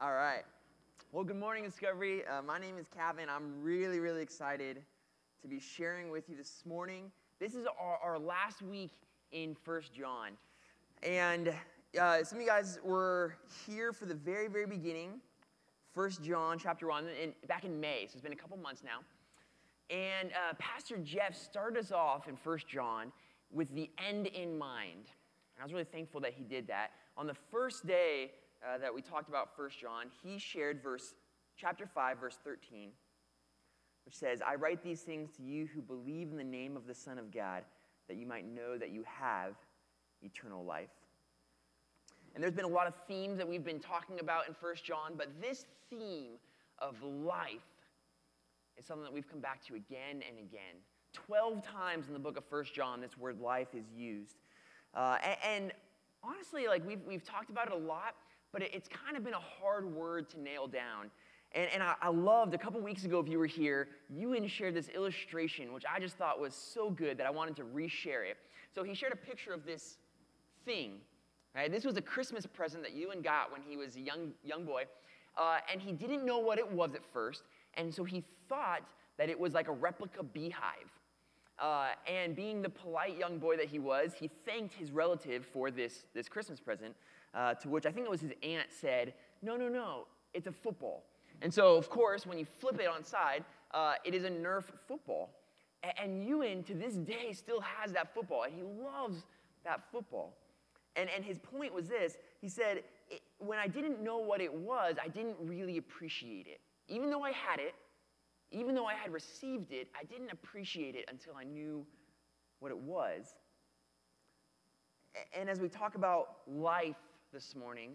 All right. Well, good morning, Discovery. Uh, my name is Kevin. I'm really, really excited to be sharing with you this morning. This is our, our last week in First John. And uh, some of you guys were here for the very, very beginning, First John chapter 1, in, back in May, so it's been a couple months now. And uh, Pastor Jeff started us off in First John with the end in mind. And I was really thankful that he did that. On the first day uh, that we talked about First John, he shared verse chapter 5, verse 13, which says, I write these things to you who believe in the name of the Son of God, that you might know that you have eternal life. And there's been a lot of themes that we've been talking about in First John, but this theme of life is something that we've come back to again and again. 12 times in the book of First John, this word life is used. Uh, and, and, honestly, like we've, we've talked about it a lot, but it, it's kind of been a hard word to nail down. And, and I, I, loved a couple weeks ago, if you were here, Ewan shared this illustration, which I just thought was so good that I wanted to reshare it. So he shared a picture of this thing. Right? This was a Christmas present that Ewan got when he was a young, young boy. Uh, and he didn't know what it was at first. And so he thought that it was like a replica beehive. Uh, and being the polite young boy that he was, he thanked his relative for this, this Christmas present, uh, to which I think it was his aunt said, No, no, no, it's a football. And so, of course, when you flip it on side, uh, it is a Nerf football. And Ewan, to this day, still has that football, and he loves that football. And, and his point was this he said, When I didn't know what it was, I didn't really appreciate it. Even though I had it, even though I had received it, I didn't appreciate it until I knew what it was. And as we talk about life this morning,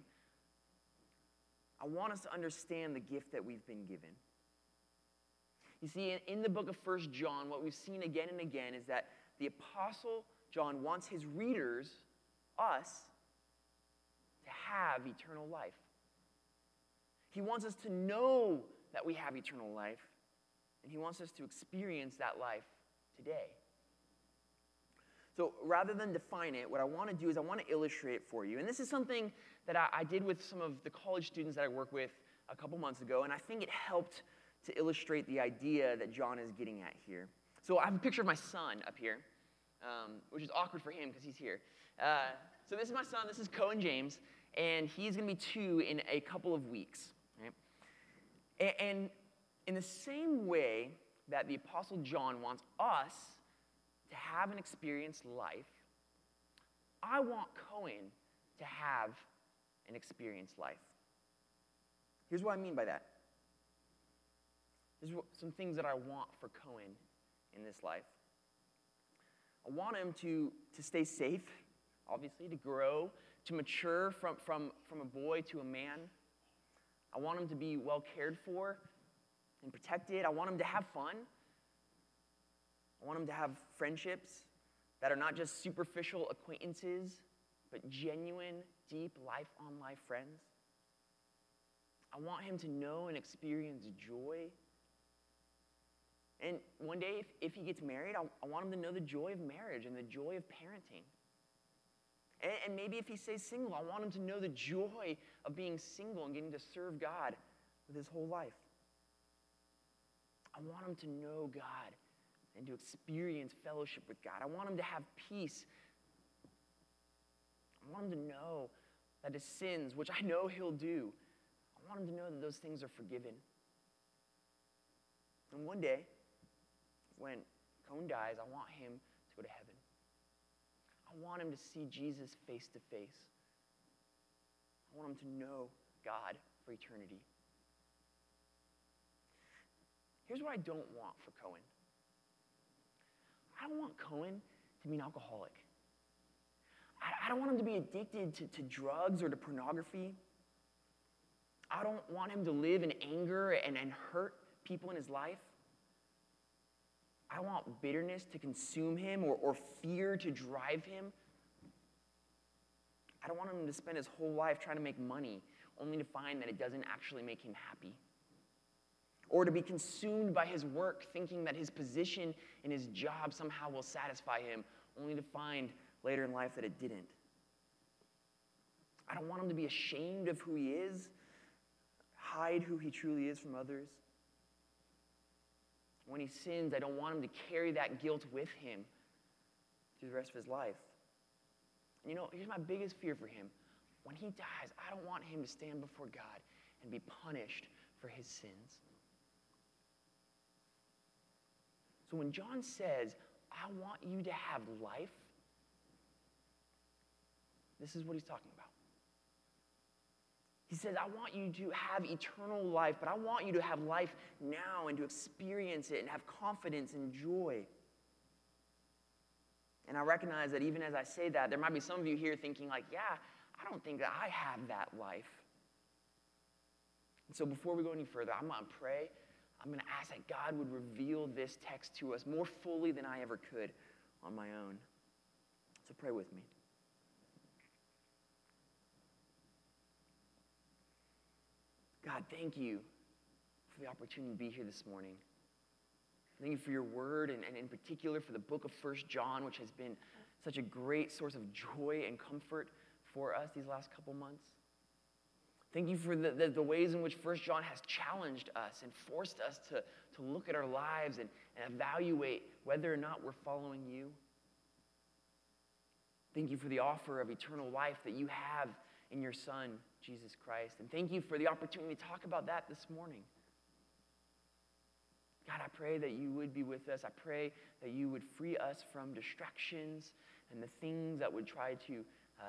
I want us to understand the gift that we've been given. You see, in the book of First John, what we've seen again and again is that the Apostle John wants his readers, us, to have eternal life. He wants us to know that we have eternal life, and he wants us to experience that life today. So rather than define it, what I want to do is I want to illustrate it for you. And this is something that I, I, did with some of the college students that I work with a couple months ago, and I think it helped to illustrate the idea that John is getting at here. So I have a picture of my son up here, um, which is awkward for him because he's here. Uh, so this is my son, this is Cohen James, and he's going to be two in a couple of weeks. Right? And in the same way that the Apostle John wants us to have an experienced life, I want Cohen to have an experienced life. Here's what I mean by that. There's some things that I want for Cohen in this life. I want him to, to stay safe, obviously, to grow, to mature from, from, from a boy to a man. I want him to be well cared for and protected. I want him to have fun. I want him to have friendships that are not just superficial acquaintances, but genuine, deep, life on life friends. I want him to know and experience joy. And one day, if, if he gets married, I, I want him to know the joy of marriage and the joy of parenting. And, and maybe if he stays single, I want him to know the joy of being single and getting to serve God with his whole life. I want him to know God and to experience fellowship with God. I want him to have peace. I want him to know that his sins, which I know he'll do, I want him to know that those things are forgiven. And one day, when Cohen dies, I want him to go to heaven. I want him to see Jesus face to face. I want him to know God for eternity. Here's what I don't want for Cohen I don't want Cohen to be an alcoholic. I, I don't want him to be addicted to, to drugs or to pornography. I don't want him to live in anger and, and hurt people in his life. I don't want bitterness to consume him or, or fear to drive him. I don't want him to spend his whole life trying to make money only to find that it doesn't actually make him happy or to be consumed by his work, thinking that his position in his job somehow will satisfy him, only to find later in life that it didn't. I don't want him to be ashamed of who he is, hide who he truly is from others. When he sins, I don't want him to carry that guilt with him through the rest of his life. And you know, here's my biggest fear for him. When he dies, I don't want him to stand before God and be punished for his sins. So when John says, I want you to have life, this is what he's talking about. He says, I want you to have eternal life, but I want you to have life now and to experience it and have confidence and joy. And I recognize that even as I say that, there might be some of you here thinking, like, yeah, I don't think that I have that life. And so before we go any further, I'm going to pray. I'm going to ask that God would reveal this text to us more fully than I ever could on my own. So pray with me. God, thank you for the opportunity to be here this morning. Thank you for your word, and, and in particular for the book of First John, which has been such a great source of joy and comfort for us these last couple months. Thank you for the, the, the, ways in which First John has challenged us and forced us to, to look at our lives and, and evaluate whether or not we're following you. Thank you for the offer of eternal life that you have in your Son, Jesus Christ. And thank you for the opportunity to talk about that this morning. God, I pray that you would be with us. I pray that you would free us from distractions and the things that would try to uh,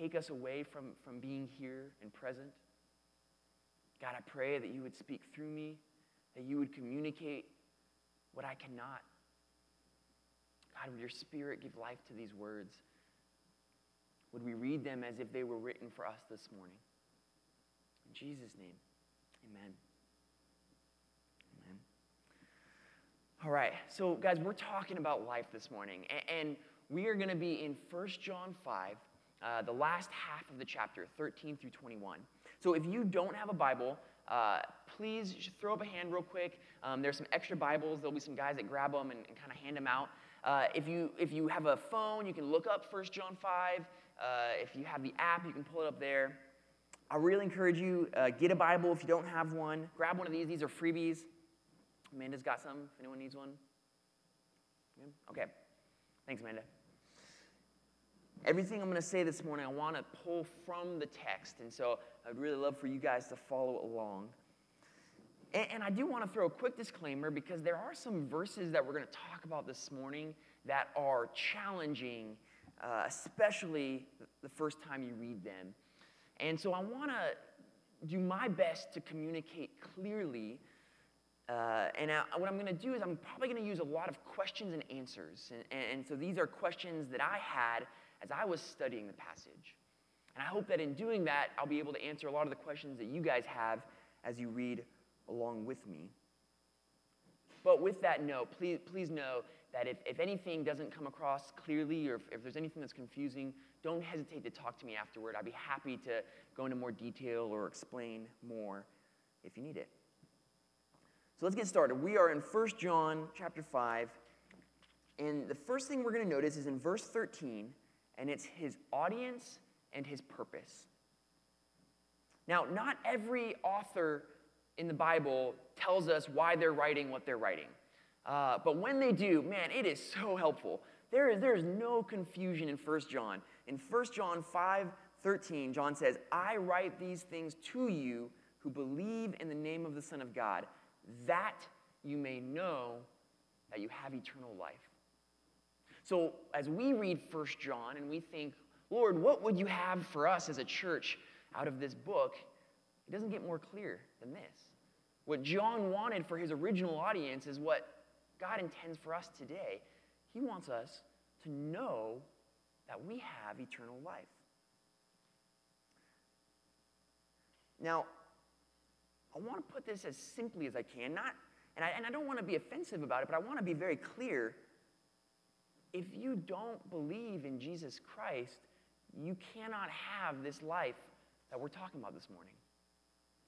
take us away from, from being here and present. God, I pray that you would speak through me, that you would communicate what I cannot. God, would your spirit give life to these words? Would we read them as if they were written for us this morning? In Jesus' name, amen. Amen. All right, so guys, we're talking about life this morning, and we are going to be in 1 John 5, uh, the last half of the chapter, 13 through 21. So if you don't have a Bible, uh, please throw up a hand real quick. Um, there's some extra Bibles. There'll be some guys that grab them and, and kind of hand them out. Uh, if, you, if you have a phone, you can look up 1 John 5. Uh, if you have the app, you can pull it up there. I really encourage you, uh, get a Bible if you don't have one. Grab one of these. These are freebies. Amanda's got some, if anyone needs one. Okay. Thanks, Amanda. Everything I'm going to say this morning, I want to pull from the text. And so I'd really love for you guys to follow along. And, and I do want to throw a quick disclaimer because there are some verses that we're going to talk about this morning that are challenging, uh, especially the first time you read them. And so I want to do my best to communicate clearly. Uh, and I, what I'm going to do is I'm probably going to use a lot of questions and answers. And, and so these are questions that I had as I was studying the passage. And I hope that in doing that, I'll be able to answer a lot of the questions that you guys have as you read along with me. But with that note, please, please know that if, if anything doesn't come across clearly or if, if there's anything that's confusing, don't hesitate to talk to me afterward. I'd be happy to go into more detail or explain more if you need it. So let's get started. We are in 1 John chapter 5, and the first thing we're going to notice is in verse 13, and it's his audience and his purpose. Now, not every author in the Bible tells us why they're writing what they're writing. Uh, but when they do, man, it is so helpful. There is, there is no confusion in 1 John. In 1 John 5 13, John says, I write these things to you who believe in the name of the Son of God, that you may know that you have eternal life. So as we read First John and we think, Lord, what would you have for us as a church out of this book? It doesn't get more clear than this. What John wanted for his original audience is what God intends for us today. He wants us to know that we have eternal life. Now, I want to put this as simply as I can, not, and I, and I don't want to be offensive about it, but I want to be very clear if you don't believe in Jesus Christ, you cannot have this life that we're talking about this morning.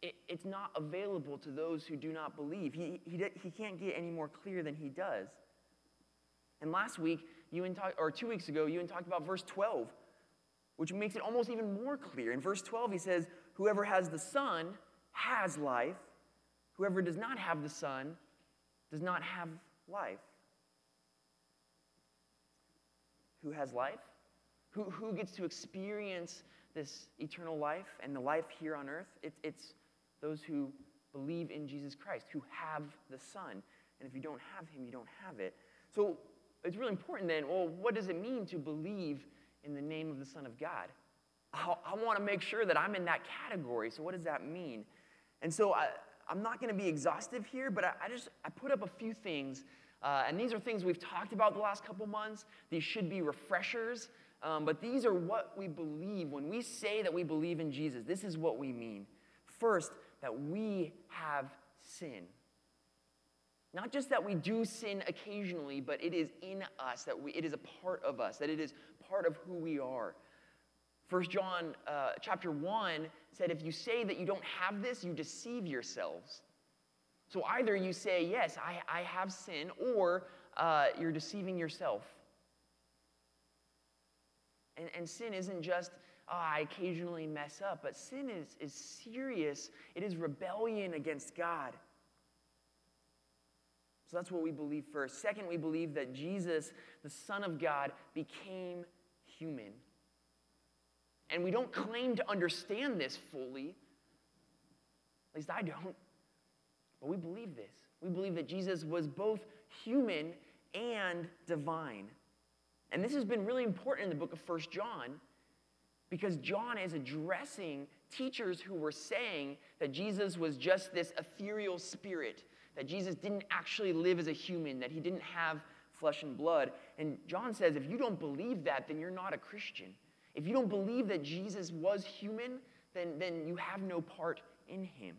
It, it's not available to those who do not believe. He, he, he can't get any more clear than he does. And last week, Ewan talk, or two weeks ago, Ewan talked about verse 12, which makes it almost even more clear. In verse 12, he says, Whoever has the Son has life. Whoever does not have the Son does not have life. Who has life? Who, who gets to experience this eternal life and the life here on earth? It, it's those who believe in Jesus Christ, who have the Son. And if you don't have him, you don't have it. So it's really important then, well, what does it mean to believe in the name of the Son of God? I, I want to make sure that I'm in that category. So what does that mean? And so I, I'm not going to be exhaustive here, but I, I, just I put up a few things, uh, and these are things we've talked about the last couple months. These should be refreshers, um, but these are what we believe when we say that we believe in Jesus. This is what we mean. First, that we have sin. Not just that we do sin occasionally, but it is in us, that we, it is a part of us, that it is part of who we are. First John uh, chapter 1 said, if you say that you don't have this, you deceive yourselves. So either you say, yes, I, I have sin, or uh, you're deceiving yourself. And, and sin isn't just, oh, I occasionally mess up, but sin is, is serious. It is rebellion against God. So that's what we believe first. Second, we believe that Jesus, the Son of God, became human. And we don't claim to understand this fully. At least I don't. But we believe this. We believe that Jesus was both human and divine. And this has been really important in the book of First John because John is addressing teachers who were saying that Jesus was just this ethereal spirit that Jesus didn't actually live as a human, that he didn't have flesh and blood. And John says, if you don't believe that, then you're not a Christian. If you don't believe that Jesus was human, then, then you have no part in him.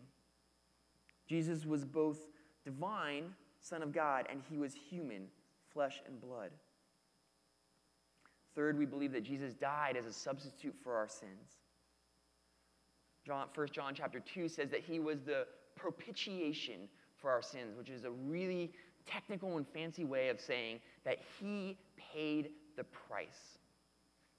Jesus was both divine, Son of God, and he was human, flesh and blood. Third, we believe that Jesus died as a substitute for our sins. John, 1 John chapter 2 says that he was the propitiation for our sins, which is a really technical and fancy way of saying that he paid the price.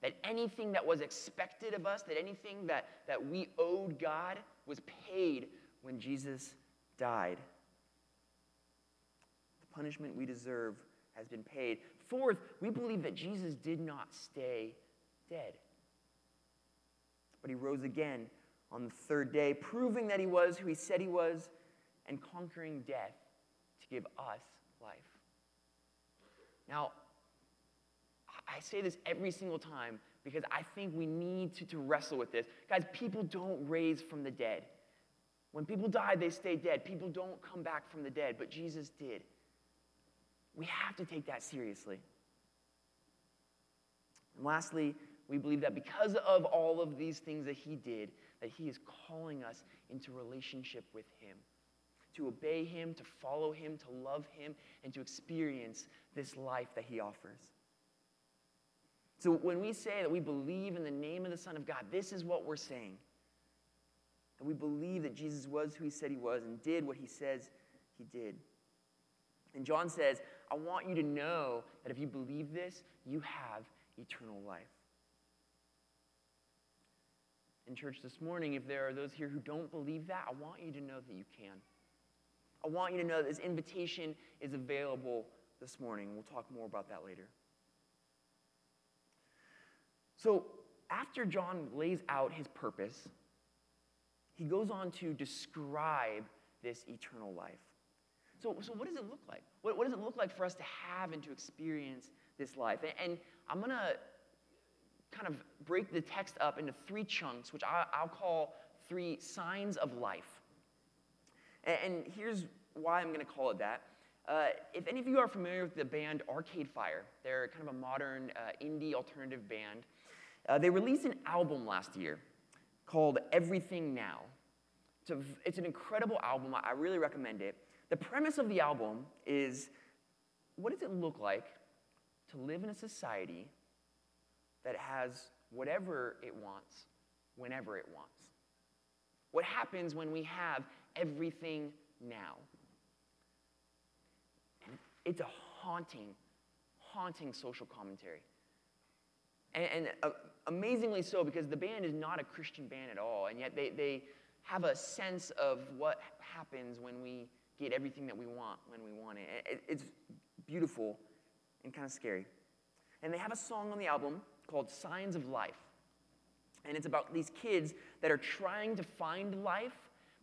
That anything that was expected of us, that anything that, that we owed God was paid when Jesus died. The punishment we deserve has been paid. Fourth, we believe that Jesus did not stay dead, but he rose again on the third day, proving that he was who he said he was and conquering death to give us life. Now, I say this every single time because I think we need to, to wrestle with this. Guys, people don't raise from the dead. When people die, they stay dead. People don't come back from the dead, but Jesus did. We have to take that seriously. And lastly, we believe that because of all of these things that he did, that he is calling us into relationship with him to obey Him, to follow Him, to love Him, and to experience this life that He offers. So when we say that we believe in the name of the Son of God, this is what we're saying. That we believe that Jesus was who He said He was and did what He says He did. And John says, I want you to know that if you believe this, you have eternal life. In church this morning, if there are those here who don't believe that, I want you to know that you can. I want you to know that this invitation is available this morning. We'll talk more about that later. So, after John lays out his purpose, he goes on to describe this eternal life. So, so what does it look like? What, what does it look like for us to have and to experience this life? And, and I'm going to kind of break the text up into three chunks, which I, I'll call three signs of life. And, and here's why I'm going to call it that. Uh, if any of you are familiar with the band Arcade Fire, they're kind of a modern uh, indie alternative band. Uh, they released an album last year called Everything Now. It's, a, it's an incredible album. I really recommend it. The premise of the album is what does it look like to live in a society that has whatever it wants, whenever it wants? What happens when we have everything now. And it's a haunting, haunting social commentary. And, and uh, amazingly so, because the band is not a Christian band at all, and yet they, they have a sense of what happens when we get everything that we want when we want it. It's beautiful and kind of scary. And they have a song on the album called Signs of Life. And it's about these kids that are trying to find life,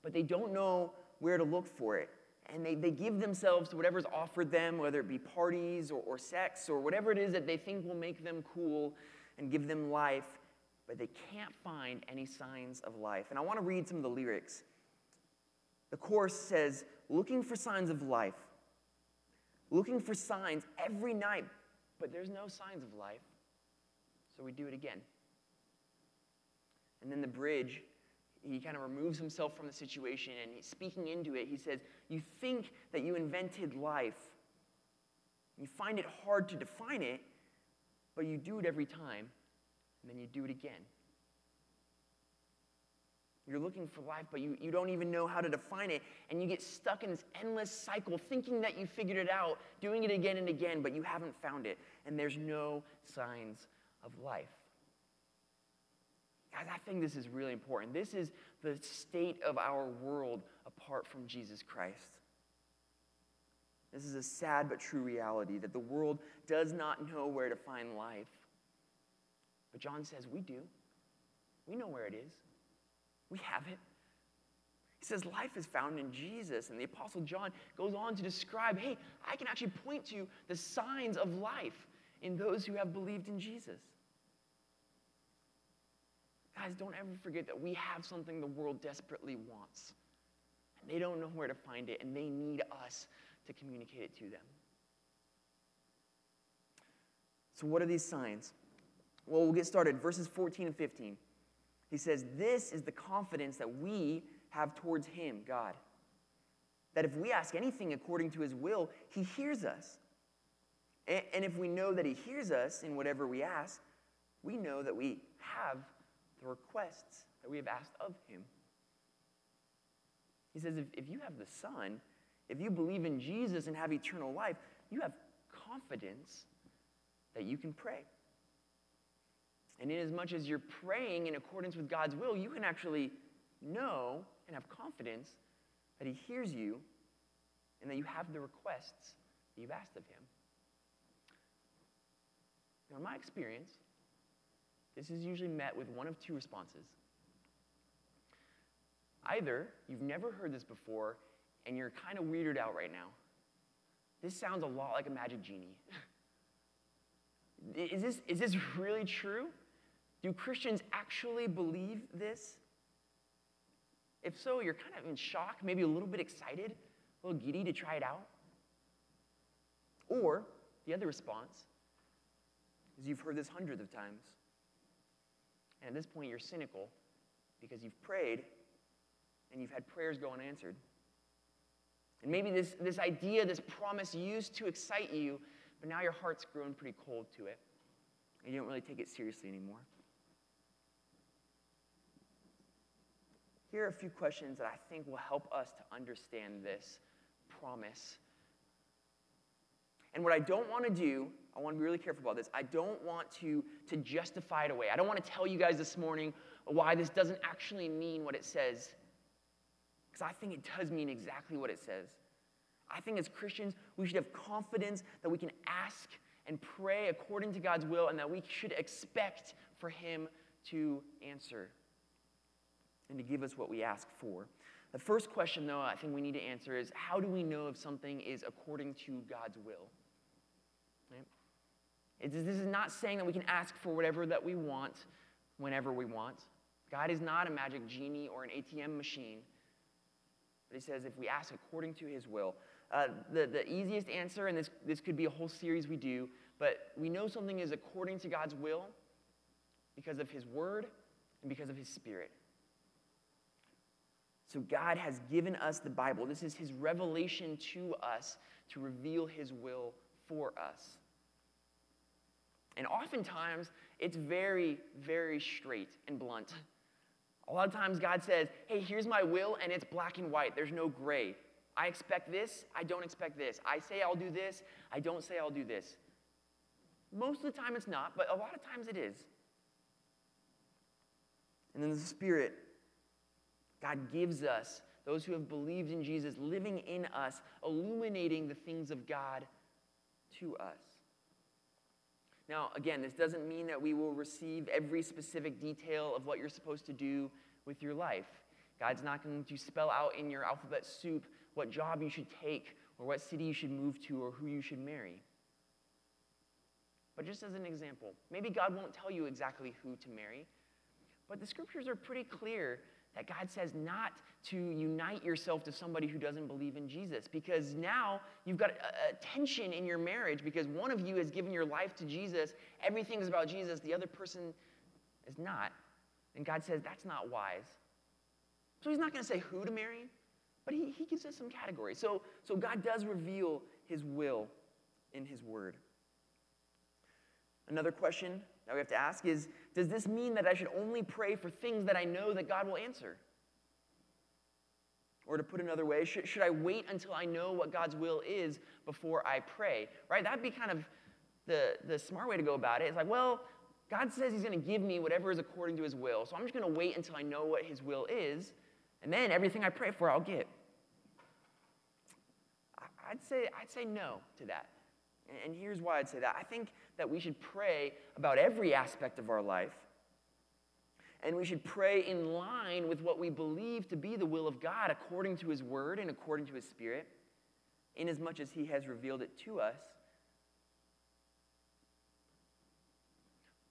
but they don't know where to look for it. And they, they give themselves to whatever's offered them, whether it be parties or, or sex or whatever it is that they think will make them cool and give them life, but they can't find any signs of life. And I want to read some of the lyrics. The chorus says, Looking for signs of life, looking for signs every night, but there's no signs of life. So we do it again. And then the bridge, he kind of removes himself from the situation and he's speaking into it. He says, You think that you invented life. You find it hard to define it, but you do it every time, and then you do it again. You're looking for life, but you, you don't even know how to define it. And you get stuck in this endless cycle, thinking that you figured it out, doing it again and again, but you haven't found it. And there's no signs of life. Guys, I think this is really important. This is the state of our world apart from Jesus Christ. This is a sad but true reality that the world does not know where to find life. But John says we do. We know where it is. We have it. He says life is found in Jesus. And the Apostle John goes on to describe hey, I can actually point to the signs of life in those who have believed in Jesus. Guys, don't ever forget that we have something the world desperately wants. And they don't know where to find it, and they need us to communicate it to them. So, what are these signs? Well, we'll get started. Verses 14 and 15. He says, This is the confidence that we have towards Him, God. That if we ask anything according to His will, He hears us. And if we know that He hears us in whatever we ask, we know that we have the requests that we have asked of him. He says, if, if you have the Son, if you believe in Jesus and have eternal life, you have confidence that you can pray. And inasmuch as much as you're praying in accordance with God's will, you can actually know and have confidence that He hears you and that you have the requests that you've asked of Him. Now, in my experience, this is usually met with one of two responses. Either you've never heard this before and you're kind of weirded out right now. This sounds a lot like a magic genie. is, this, is this really true? Do Christians actually believe this? If so, you're kind of in shock, maybe a little bit excited, a little giddy to try it out. Or the other response is you've heard this hundreds of times. And at this point, you're cynical because you've prayed and you've had prayers go unanswered. And maybe this, this idea, this promise used to excite you, but now your heart's grown pretty cold to it. And you don't really take it seriously anymore. Here are a few questions that I think will help us to understand this promise. And what I don't want to do I want to be really careful about this. I don't want to, to justify it away. I don't want to tell you guys this morning why this doesn't actually mean what it says. Because I think it does mean exactly what it says. I think as Christians, we should have confidence that we can ask and pray according to God's will and that we should expect for Him to answer and to give us what we ask for. The first question, though, I think we need to answer is how do we know if something is according to God's will? Right? this is not saying that we can ask for whatever that we want whenever we want. God is not a magic genie or an ATM machine. He says if we ask according to his will. Uh, the, the easiest answer, and this, this could be a whole series we do, but we know something is according to God's will because of his word and because of his spirit. So God has given us the Bible. This is his revelation to us to reveal his will for us. And oftentimes, it's very, very straight and blunt. A lot of times, God says, Hey, here's my will, and it's black and white. There's no gray. I expect this, I don't expect this. I say I'll do this, I don't say I'll do this. Most of the time, it's not, but a lot of times it is. And then the Spirit God gives us, those who have believed in Jesus, living in us, illuminating the things of God to us. Now, again, this doesn't mean that we will receive every specific detail of what you're supposed to do with your life. God's not going to spell out in your alphabet soup what job you should take or what city you should move to or who you should marry. But just as an example, maybe God won't tell you exactly who to marry, but the scriptures are pretty clear that God says not to unite yourself to somebody who doesn't believe in Jesus because now you've got a, a, tension in your marriage because one of you has given your life to Jesus, everything is about Jesus, the other person is not. And God says that's not wise. So he's not going to say who to marry, but he, he gives us some categories. So, so God does reveal his will in his word. Another question that we have to ask is Does this mean that I should only pray for things that I know that God will answer? Or to put another way, should, should I wait until I know what God's will is before I pray? Right? That'd be kind of the, the smart way to go about it. It's like, well, God says He's going to give me whatever is according to His will. So I'm just going to wait until I know what His will is. And then everything I pray for, I'll get. I'd say, I'd say no to that. And here's why I'd say that. I think that we should pray about every aspect of our life. And we should pray in line with what we believe to be the will of God according to His Word and according to His Spirit, inasmuch as He has revealed it to us.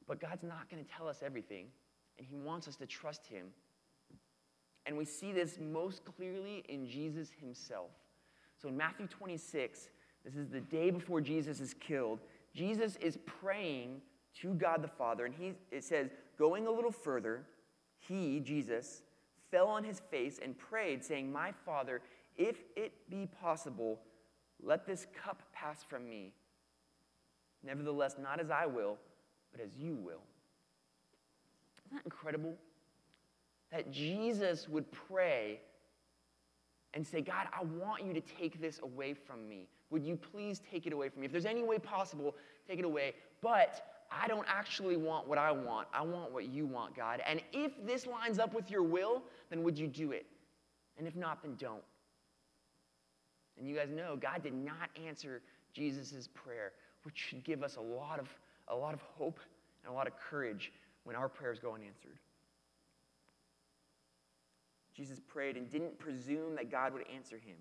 But God's not going to tell us everything, and He wants us to trust Him. And we see this most clearly in Jesus Himself. So in Matthew 26, this is the day before Jesus is killed. Jesus is praying to God the Father, and he, it says, going a little further, he, Jesus, fell on his face and prayed, saying, My Father, if it be possible, let this cup pass from me. Nevertheless, not as I will, but as you will. Isn't that incredible? That Jesus would pray and say, God, I want you to take this away from me. Would you please take it away from me? If there's any way possible, take it away. But I don't actually want what I want. I want what you want, God. And if this lines up with your will, then would you do it? And if not, then don't. And you guys know God did not answer Jesus' prayer, which should give us a lot of, a lot of hope and a lot of courage when our prayers go unanswered. Jesus prayed and didn't presume that God would answer him.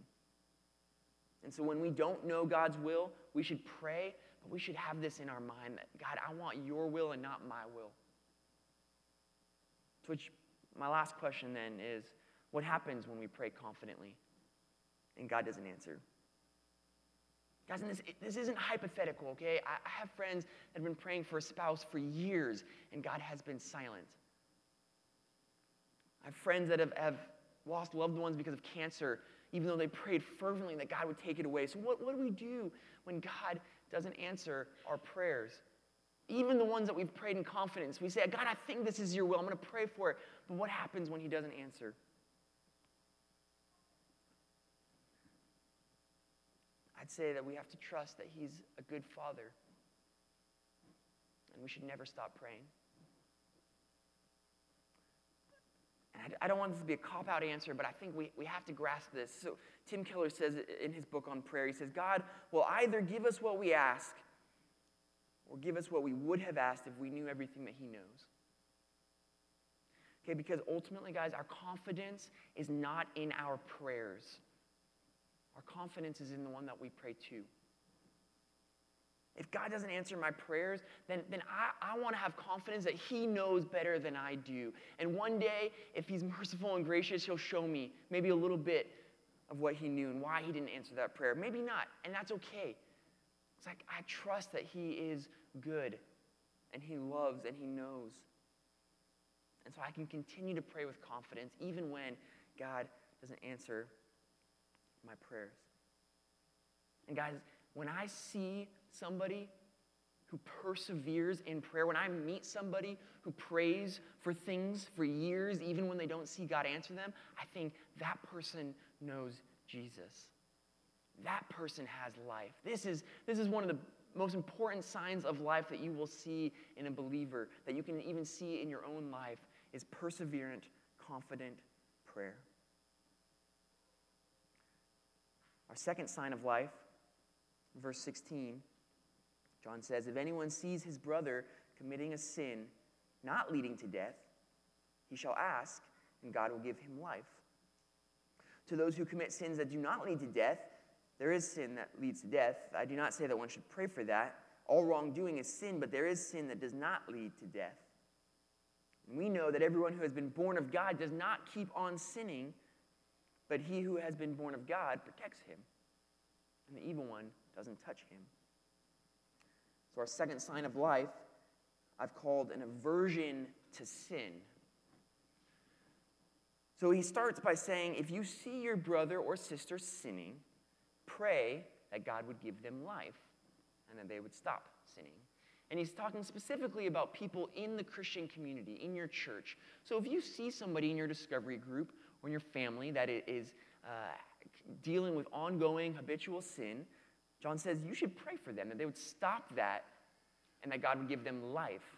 And so when we don't know God's will, we should pray, but we should have this in our mind that, God, I want your will and not my will. To which my last question then is what happens when we pray confidently and God doesn't answer? Guys, this, this isn't hypothetical, okay? I, I have friends that have been praying for a spouse for years and God has been silent. I have friends that have, have lost loved ones because of cancer, even though they prayed fervently that God would take it away. So, what, what do we do when God doesn't answer our prayers? Even the ones that we've prayed in confidence, we say, God, I think this is your will. I'm going to pray for it. But what happens when He doesn't answer? I'd say that we have to trust that He's a good Father. And we should never stop praying. And I, I don't want this to be a cop out answer, but I think we, we have to grasp this. So, Tim Keller says in his book on prayer, he says, God will either give us what we ask or give us what we would have asked if we knew everything that He knows. Okay, because ultimately, guys, our confidence is not in our prayers. Our confidence is in the one that we pray to. If God doesn't answer my prayers, then, then I, I want to have confidence that He knows better than I do. And one day, if He's merciful and gracious, He'll show me maybe a little bit of what He knew and why He didn't answer that prayer. Maybe not, and that's okay. It's like I trust that He is good and He loves and He knows. And so I can continue to pray with confidence even when God doesn't answer my prayers. And guys, when I see somebody who perseveres in prayer, when I meet somebody who prays for things for years, even when they don't see God answer them, I think that person knows Jesus. That person has life. This is, this is one of the most important signs of life that you will see in a believer, that you can even see in your own life, is perseverant, confident prayer. Our second sign of life, verse 16, John says, If anyone sees his brother committing a sin not leading to death, he shall ask, and God will give him life. To those who commit sins that do not lead to death, there is sin that leads to death. I do not say that one should pray for that. All wrongdoing is sin, but there is sin that does not lead to death. And we know that everyone who has been born of God does not keep on sinning, but he who has been born of God protects him, and the evil one doesn't touch him. So, our second sign of life, I've called an aversion to sin. So he starts by saying, if you see your brother or sister sinning, pray that God would give them life and that they would stop sinning. And he's talking specifically about people in the Christian community, in your church. So if you see somebody in your discovery group or in your family that is uh, dealing with ongoing habitual sin, John says you should pray for them, that they would stop that and that God would give them life.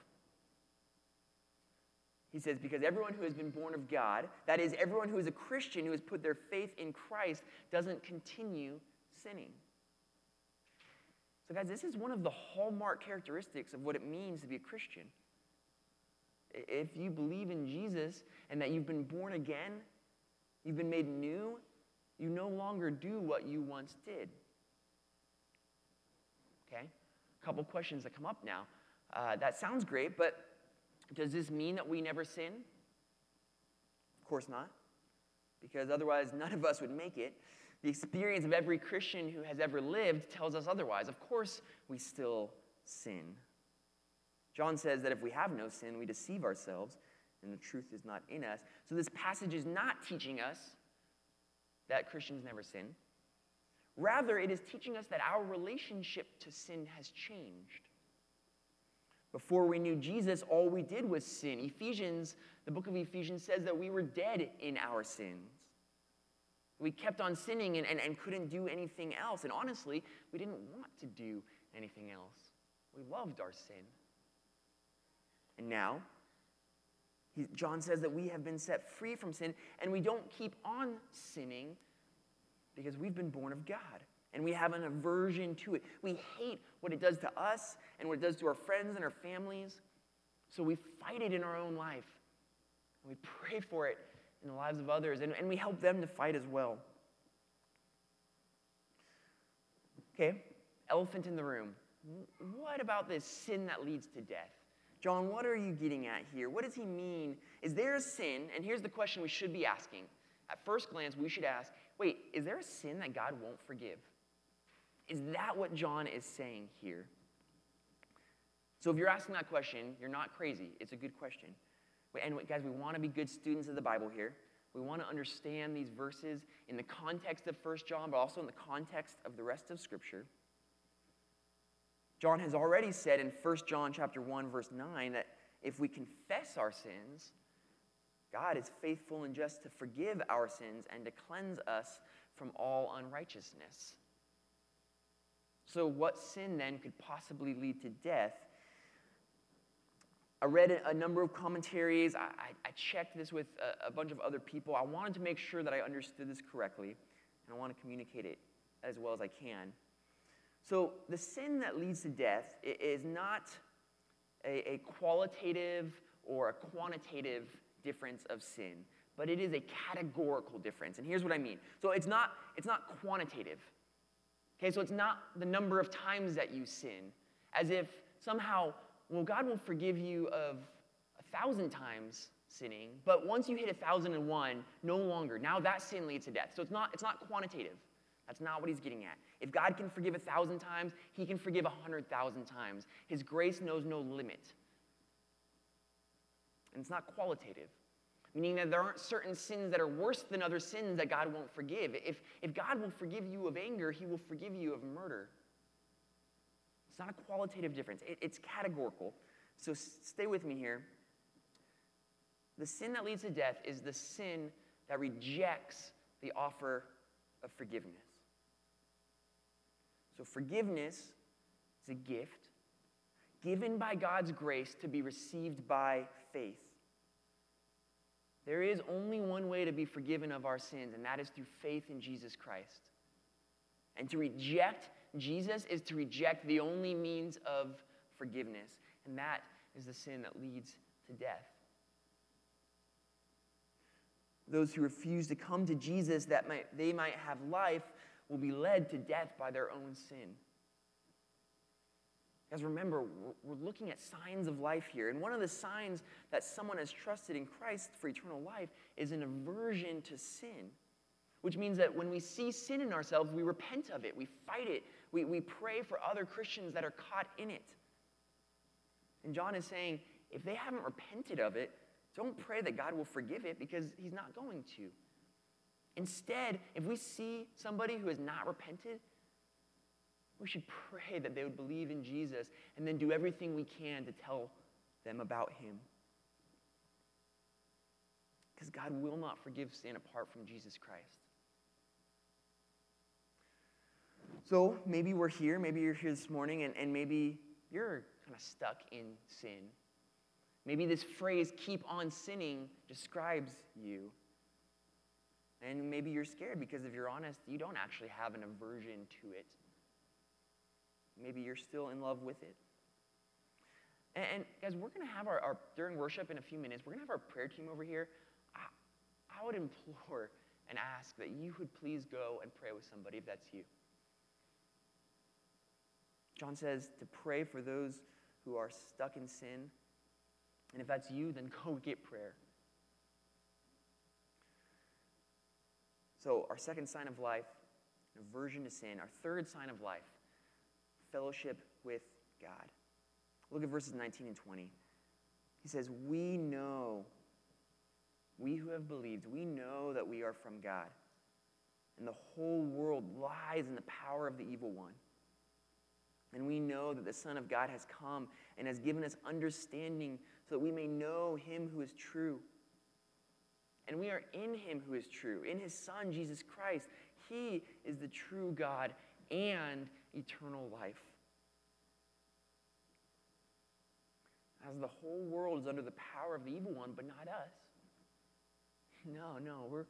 He says, because everyone who has been born of God, that is, everyone who is a Christian who has put their faith in Christ, doesn't continue sinning. So, guys, this is one of the hallmark characteristics of what it means to be a Christian. If you believe in Jesus and that you've been born again, you've been made new, you no longer do what you once did. Okay? A couple questions that come up now. Uh, that sounds great, but does this mean that we never sin? Of course not, because otherwise none of us would make it. The experience of every Christian who has ever lived tells us otherwise. Of course, we still sin. John says that if we have no sin, we deceive ourselves and the truth is not in us. So, this passage is not teaching us that Christians never sin. Rather, it is teaching us that our relationship to sin has changed. Before we knew Jesus, all we did was sin. Ephesians, the book of Ephesians says that we were dead in our sins. We kept on sinning and, and, and couldn't do anything else. And honestly, we didn't want to do anything else. We loved our sin. And now, he, John says that we have been set free from sin and we don't keep on sinning because we've been born of God and we have an aversion to it. We hate what it does to us and what it does to our friends and our families. So we fight it in our own life. And we pray for it in the lives of others, and, and we help them to fight as well. Okay, elephant in the room. What about this sin that leads to death? John, what are you getting at here? What does he mean? Is there a sin? And here's the question we should be asking. At first glance, we should ask wait, is there a sin that God won't forgive? Is that what John is saying here? So if you're asking that question, you're not crazy. It's a good question. And guys, we want to be good students of the Bible here. We want to understand these verses in the context of 1 John, but also in the context of the rest of Scripture. John has already said in 1 John chapter 1, verse 9, that if we confess our sins, God is faithful and just to forgive our sins and to cleanse us from all unrighteousness. So, what sin then could possibly lead to death? I read a number of commentaries. I, I checked this with a, a, bunch of other people. I wanted to make sure that I understood this correctly, and I want to communicate it as well as I can. So, the sin that leads to death is not a, a qualitative or a quantitative difference of sin, but it is a categorical difference. And here's what I mean. So, it's not, it's not quantitative. Okay, so it's not the number of times that you sin, as if somehow, well, God will forgive you of a thousand times sinning, but once you hit a thousand and one, no longer. Now that sin leads to death. So it's not, it's not quantitative. That's not what he's getting at. If God can forgive a thousand times, he can forgive a hundred thousand times. His grace knows no limit. And it's not qualitative meaning that there aren't certain sins that are worse than other sins that God won't forgive. If, if God will forgive you of anger, he will forgive you of murder. It's not a qualitative difference, it, it's categorical. So s- stay with me here. The sin that leads to death is the sin that rejects the offer of forgiveness. So forgiveness is a gift given by God's grace to be received by faith. There is only one way to be forgiven of our sins, and that is through faith in Jesus Christ. And to reject Jesus is to reject the only means of forgiveness, and that is the sin that leads to death. Those who refuse to come to Jesus that might, they might have life will be led to death by their own sin. Guys, remember, we're looking at signs of life here. And one of the signs that someone has trusted in Christ for eternal life is an aversion to sin, which means that when we see sin in ourselves, we repent of it, we fight it, we, we pray for other Christians that are caught in it. And John is saying, if they haven't repented of it, don't pray that God will forgive it because he's not going to. Instead, if we see somebody who has not repented, we should pray that they would believe in Jesus and then do everything we can to tell them about him. Because God will not forgive sin apart from Jesus Christ. So maybe we're here, maybe you're here this morning, and, and maybe you're kind of stuck in sin. Maybe this phrase, keep on sinning, describes you. And maybe you're scared because if you're honest, you don't actually have an aversion to it. Maybe you're still in love with it. And, and guys, we're going to have our, our, during worship in a few minutes, we're going to have our prayer team over here. I, I would implore and ask that you would please go and pray with somebody if that's you. John says to pray for those who are stuck in sin. And if that's you, then go get prayer. So, our second sign of life, aversion to sin. Our third sign of life, fellowship with God. Look at verses 19 and 20. He says, We know, we who have believed, we know that we are from God. And the whole world lies in the power of the evil one. And we know that the Son of God has come and has given us understanding so that we may know him who is true. And we are in him who is true, in his Son, Jesus Christ. He is the true God and eternal life. As the whole world is under the power of the evil one, but not us. No, no, we're,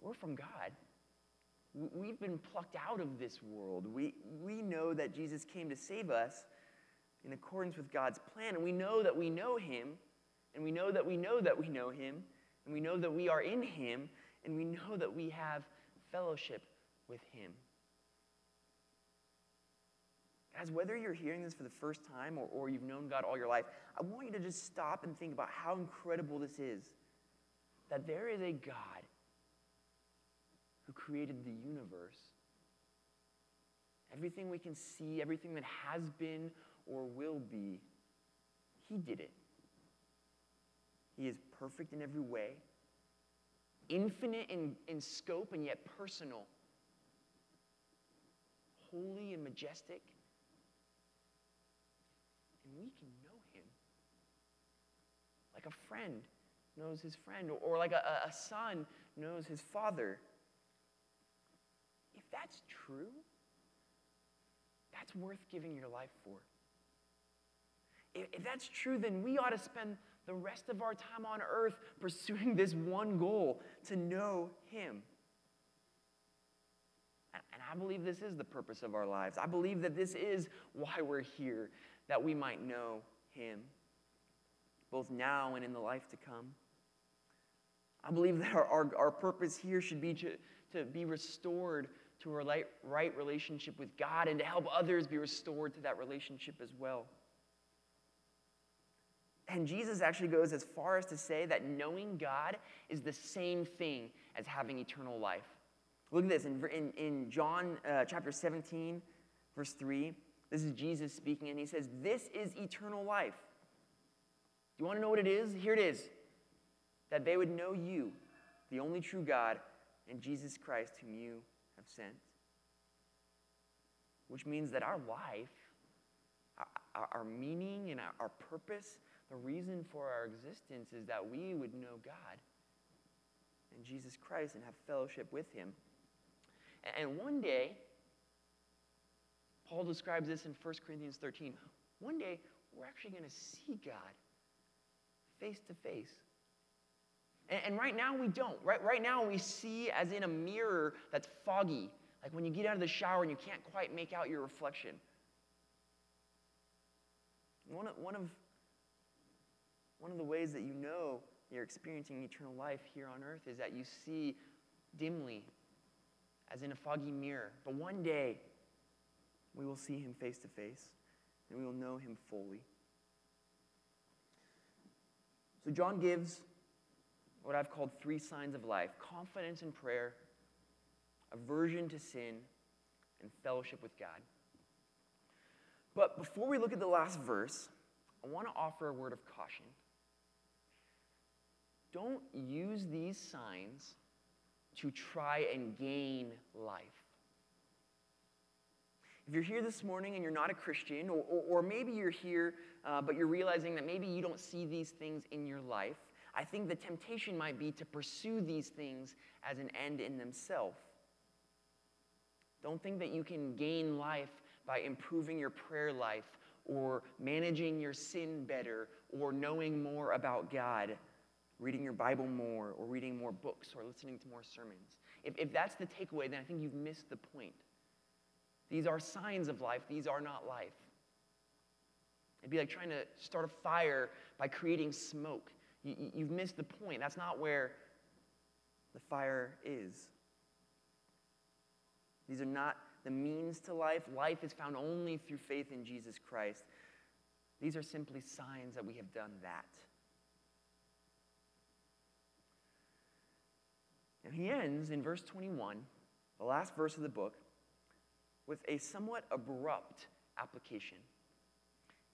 we're from God. We've been plucked out of this world. We, we know that Jesus came to save us in accordance with God's plan, and we know that we know Him, and we know that we know that we know Him, and we know that we are in Him, and we know that we have fellowship with Him. Guys, whether you're hearing this for the first time or, or you've known God all your life, I want you to just stop and think about how incredible this is. That there is a God who created the universe. Everything we can see, everything that has been or will be, He did it. He is perfect in every way, infinite in, in scope and yet personal, holy and majestic and we can know him. Like a friend knows his friend, or, like a, a son knows his father. If that's true, that's worth giving your life for. If, if that's true, then we ought to spend the rest of our time on earth pursuing this one goal to know him. And I believe this is the purpose of our lives. I believe that this is why we're here, that we might know him, both now and in the life to come. I believe that our, our, our purpose here should be to, to be restored to a right, right relationship with God and to help others be restored to that relationship as well. And Jesus actually goes as far as to say that knowing God is the same thing as having eternal life. Look at this in, in, in John uh, chapter 17, verse 3. This is Jesus speaking, and he says, This is eternal life. Do you want to know what it is? Here it is that they would know you, the only true God, and Jesus Christ, whom you have sent. Which means that our life, our, our meaning, and our, our purpose, the reason for our existence is that we would know God and Jesus Christ and have fellowship with Him. And one day, Paul describes this in 1 Corinthians 13. One day, we're actually going to see God face to face. And, and right now we don't. Right, right now we see as in a mirror that's foggy, like when you get out of the shower and you can't quite make out your reflection. One of, one of, one of the ways that you know you're experiencing eternal life here on earth is that you see dimly, as in a foggy mirror. But one day, we will see him face to face, and we will know him fully. So, John gives what I've called three signs of life confidence in prayer, aversion to sin, and fellowship with God. But before we look at the last verse, I want to offer a word of caution. Don't use these signs to try and gain life. If you're here this morning and you're not a Christian, or, or, or maybe you're here, uh, but you're realizing that maybe you don't see these things in your life, I think the temptation might be to pursue these things as an end in themselves. Don't think that you can gain life by improving your prayer life or managing your sin better or knowing more about God, reading your Bible more or reading more books or listening to more sermons. If, if that's the takeaway, then I think you've missed the point. These are signs of life, these are not life. It'd be like trying to start a fire by creating smoke. You, you've missed the point. That's not where the fire is. These are not the means to life. Life is found only through faith in Jesus Christ. These are simply signs that we have done that. And he ends in verse 21, the last verse of the book, with a somewhat abrupt application.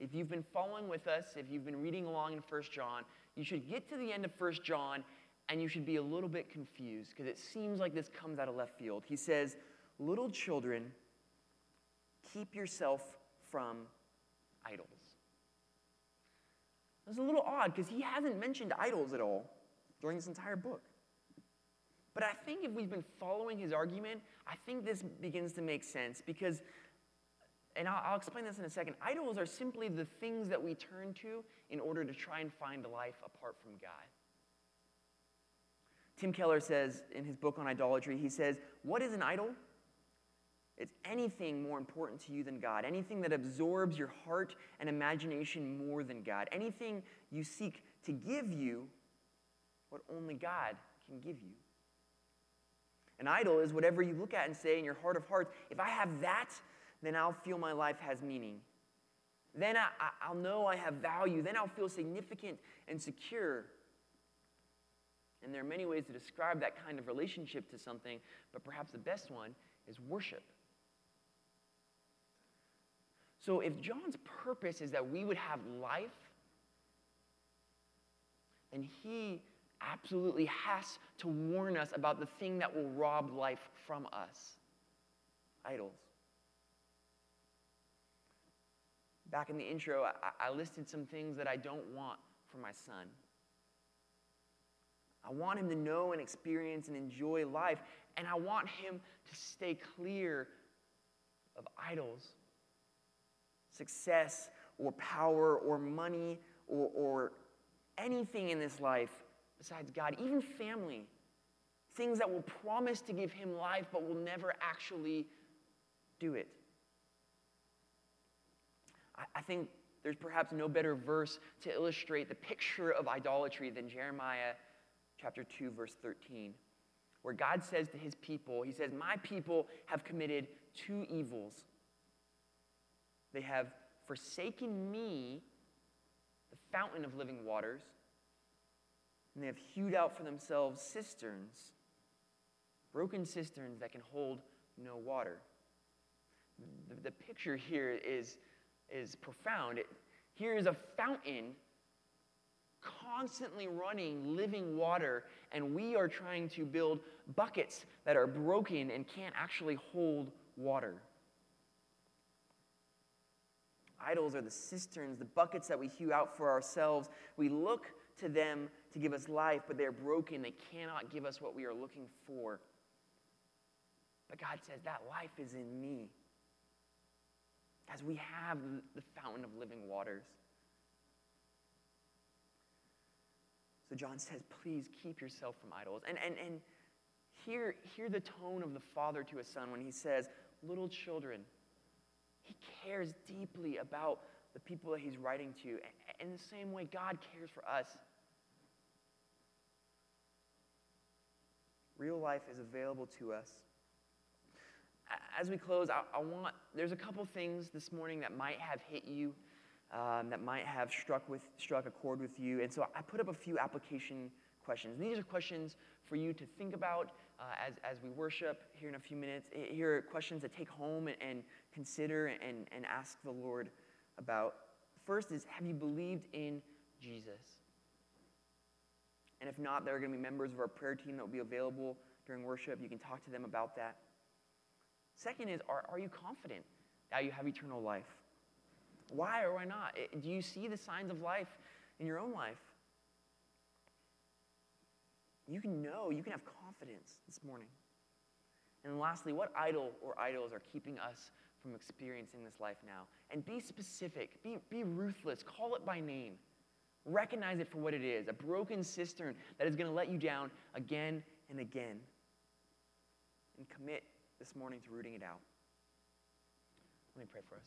If you've been following with us, if you've been reading along in 1 John, you should get to the end of 1 John and you should be a little bit confused because it seems like this comes out of left field. He says, Little children, keep yourself from idols. It's a little odd because he hasn't mentioned idols at all during this entire book. But I think if we've been following his argument, I think this begins to make sense because, and I'll, I'll, explain this in a second, idols are simply the things that we turn to in order to try and find life apart from God. Tim Keller says in his book on idolatry, he says, What is an idol? It's anything more important to you than God, anything that absorbs your heart and imagination more than God, anything you seek to give you what only God can give you. An idol is whatever you look at and say in your heart of hearts, if I have that, then I'll feel my life has meaning. Then I, will know I have value. Then I'll feel significant and secure. And there are many ways to describe that kind of relationship to something, but perhaps the best one is worship. So if John's purpose is that we would have life, then he absolutely has to warn us about the thing that will rob life from us idols. Back in the intro, I, I listed some things that I don't want for my son. I want him to know and experience and enjoy life, and I want him to stay clear of idols success or power or money or, or anything in this life besides God, even family. Things that will promise to give him life but will never actually do it. I, think there's perhaps no better verse to illustrate the picture of idolatry than Jeremiah chapter 2, verse 13, where God says to his people, He says, My people have committed two evils. They have forsaken me, the fountain of living waters, and they have hewed out for themselves cisterns, broken cisterns that can hold no water. The, the picture here is, is profound. It, here is a fountain constantly running living water, and we are trying to build buckets that are broken and can't actually hold water. Idols are the cisterns, the buckets that we hew out for ourselves. We look to them to give us life, but they're broken. They cannot give us what we are looking for. But God says, That life is in me. As we have the fountain of living waters. So John says, please keep yourself from idols. And, and, and hear, hear the tone of the father to his son when he says, little children. He cares deeply about the people that he's writing to. In the same way, God cares for us. Real life is available to us. As we close, I, I want, there's a couple things this morning that might have hit you, um, that might have struck, with, struck a chord with you. And so I put up a few application questions. These are questions for you to think about uh, as, as we worship here in a few minutes. Here are questions to take home and, and consider and, and ask the Lord about. First is Have you believed in Jesus? And if not, there are going to be members of our prayer team that will be available during worship. You can talk to them about that. Second is Are, are you confident that you have eternal life? Why or why not? Do you see the signs of life in your own life? You can know, you can have confidence this morning. And lastly, what idol or idols are keeping us from experiencing this life now? And be specific, be, be ruthless, call it by name. Recognize it for what it is a broken cistern that is going to let you down again and again. And commit this morning to rooting it out. Let me pray for us.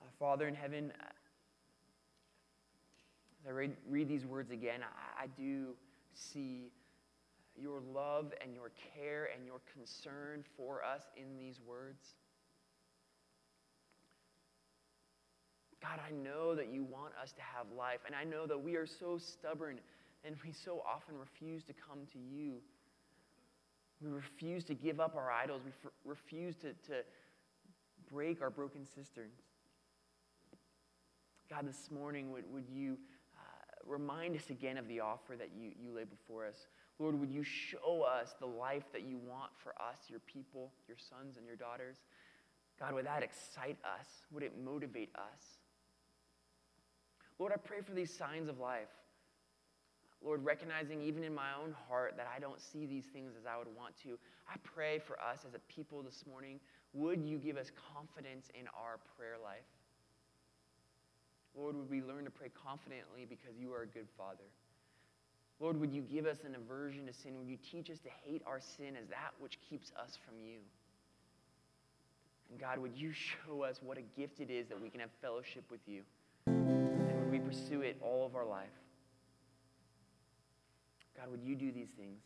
Uh, Father in heaven, as I read, read these words again, I, I do see your love and your care and your concern for us in these words. God, I know that you want us to have life, and I know that we are so stubborn and we so often refuse to come to you. We refuse to give up our idols. We f- refuse to, to break our broken cisterns. God, this morning, would, would you uh, remind us again of the offer that you, you lay before us. Lord, would you show us the life that you want for us, your people, your sons and your daughters? God, would that excite us? Would it motivate us? Lord, I pray for these signs of life. Lord, recognizing even in my own heart that I don't see these things as I would want to, I pray for us as a people this morning, would you give us confidence in our prayer life? Lord, would we learn to pray confidently because you are a good Father? Lord, would you give us an aversion to sin? Would you teach us to hate our sin as that which keeps us from you? And God, would you show us what a gift it is that we can have fellowship with you? Pursue it all of our life? God, would you do these things?